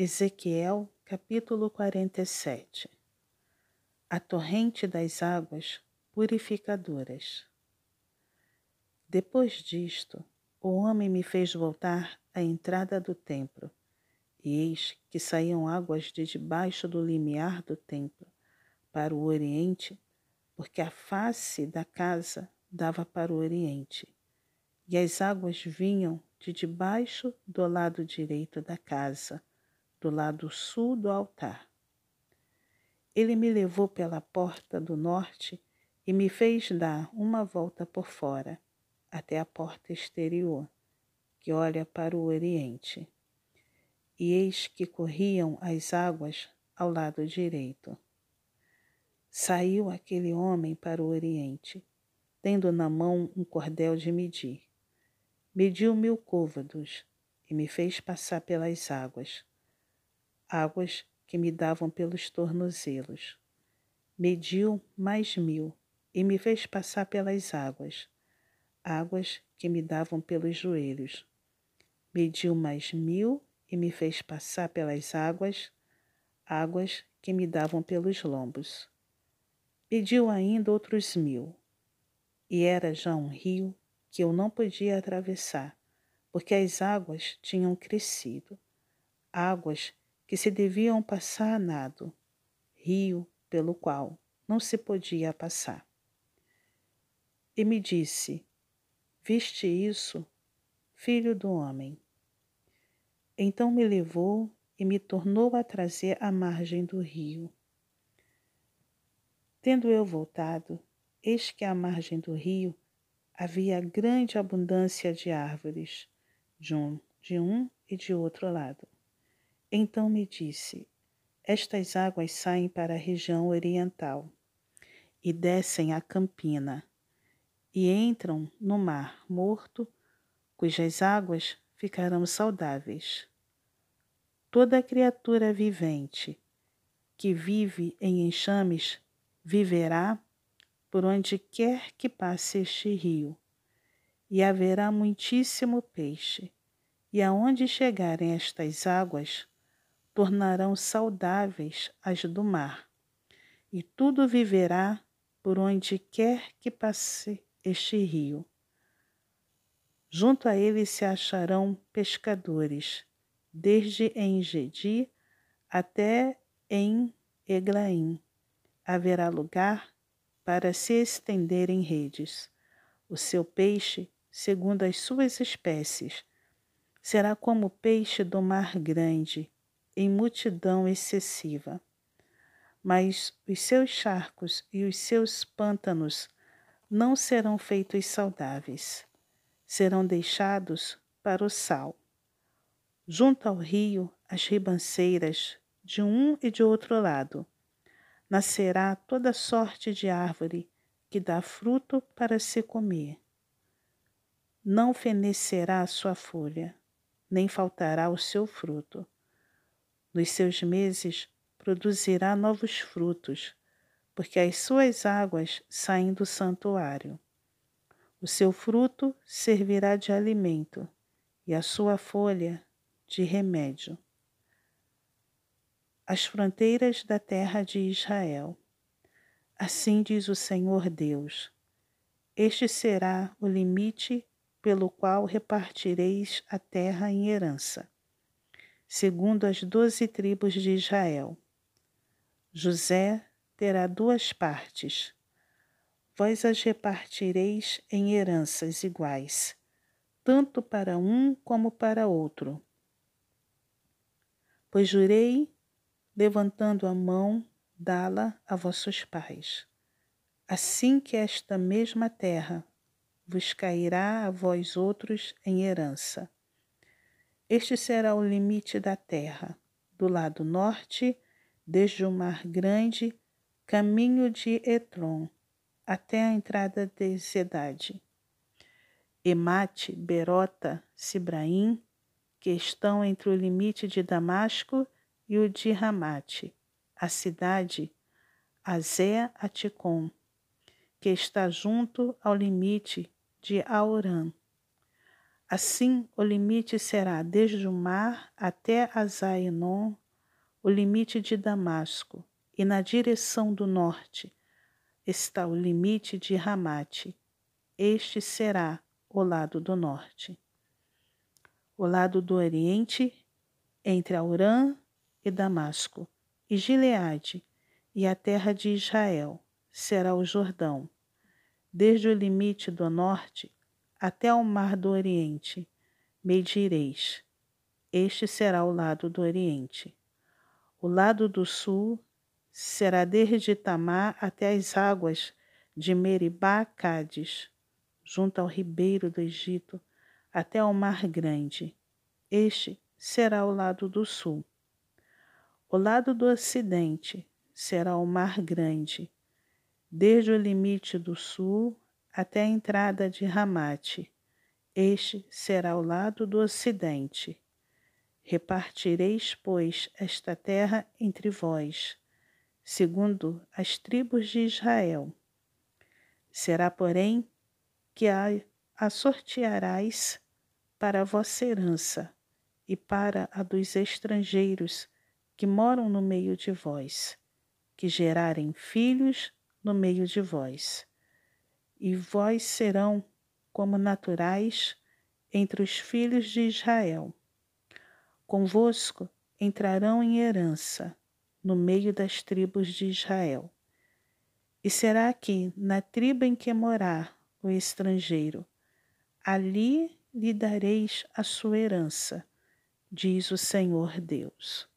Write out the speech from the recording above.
Ezequiel capítulo 47 A torrente das águas purificadoras. Depois disto, o homem me fez voltar à entrada do templo, e eis que saíam águas de debaixo do limiar do templo para o oriente, porque a face da casa dava para o oriente, e as águas vinham de debaixo do lado direito da casa do lado sul do altar. Ele me levou pela porta do norte e me fez dar uma volta por fora, até a porta exterior, que olha para o oriente. E eis que corriam as águas ao lado direito. Saiu aquele homem para o oriente, tendo na mão um cordel de medir. Mediu mil côvados e me fez passar pelas águas águas que me davam pelos tornozelos. Mediu mais mil e me fez passar pelas águas, águas que me davam pelos joelhos. Mediu mais mil e me fez passar pelas águas, águas que me davam pelos lombos. Mediu ainda outros mil, e era já um rio que eu não podia atravessar, porque as águas tinham crescido, águas que se deviam passar a nado, rio pelo qual não se podia passar. E me disse: Viste isso, filho do homem? Então me levou e me tornou a trazer à margem do rio. Tendo eu voltado, eis que à margem do rio havia grande abundância de árvores, de um, de um e de outro lado. Então me disse: Estas águas saem para a região oriental e descem a Campina e entram no Mar Morto, cujas águas ficarão saudáveis. Toda criatura vivente que vive em enxames viverá por onde quer que passe este rio, e haverá muitíssimo peixe. E aonde chegarem estas águas, tornarão saudáveis as do mar, e tudo viverá por onde quer que passe este rio. Junto a ele se acharão pescadores, desde em Gedi até em Eglaim. Haverá lugar para se estenderem redes. O seu peixe, segundo as suas espécies, será como o peixe do mar grande, em multidão excessiva. Mas os seus charcos e os seus pântanos não serão feitos saudáveis, serão deixados para o sal. Junto ao rio, as ribanceiras, de um e de outro lado, nascerá toda sorte de árvore que dá fruto para se comer. Não fenecerá a sua folha, nem faltará o seu fruto nos seus meses produzirá novos frutos, porque as suas águas saem do santuário. O seu fruto servirá de alimento e a sua folha de remédio. As fronteiras da terra de Israel. Assim diz o Senhor Deus: Este será o limite pelo qual repartireis a terra em herança segundo as doze tribos de Israel. José terá duas partes. Vós as repartireis em heranças iguais, tanto para um como para outro. Pois jurei, levantando a mão, dá-la a vossos pais. Assim que esta mesma terra vos cairá a vós outros em herança este será o limite da terra. Do lado norte, desde o Mar Grande, caminho de Etron, até a entrada de Zedade. Emate, Berota, Sibraim, que estão entre o limite de Damasco e o de Ramate, a cidade Azé Aticom, que está junto ao limite de Aurã Assim, o limite será desde o mar até Azainon, o limite de Damasco, e na direção do norte está o limite de Ramate. Este será o lado do norte. O lado do oriente, entre Aurã e Damasco, e Gileade, e a terra de Israel, será o Jordão, desde o limite do norte até ao mar do Oriente, medireis. Este será o lado do Oriente. O lado do sul será desde Tamar até as águas de Meribá Cádiz, junto ao ribeiro do Egito, até ao mar grande. Este será o lado do sul. O lado do ocidente será o mar grande, desde o limite do sul até a entrada de Ramate. Este será o lado do ocidente. Repartireis, pois, esta terra entre vós, segundo as tribos de Israel. Será, porém, que a, a sortearás para a vossa herança e para a dos estrangeiros que moram no meio de vós, que gerarem filhos no meio de vós e vós serão como naturais entre os filhos de Israel. Convosco entrarão em herança no meio das tribos de Israel. E será que, na tribo em que morar o estrangeiro, ali lhe dareis a sua herança, diz o Senhor Deus.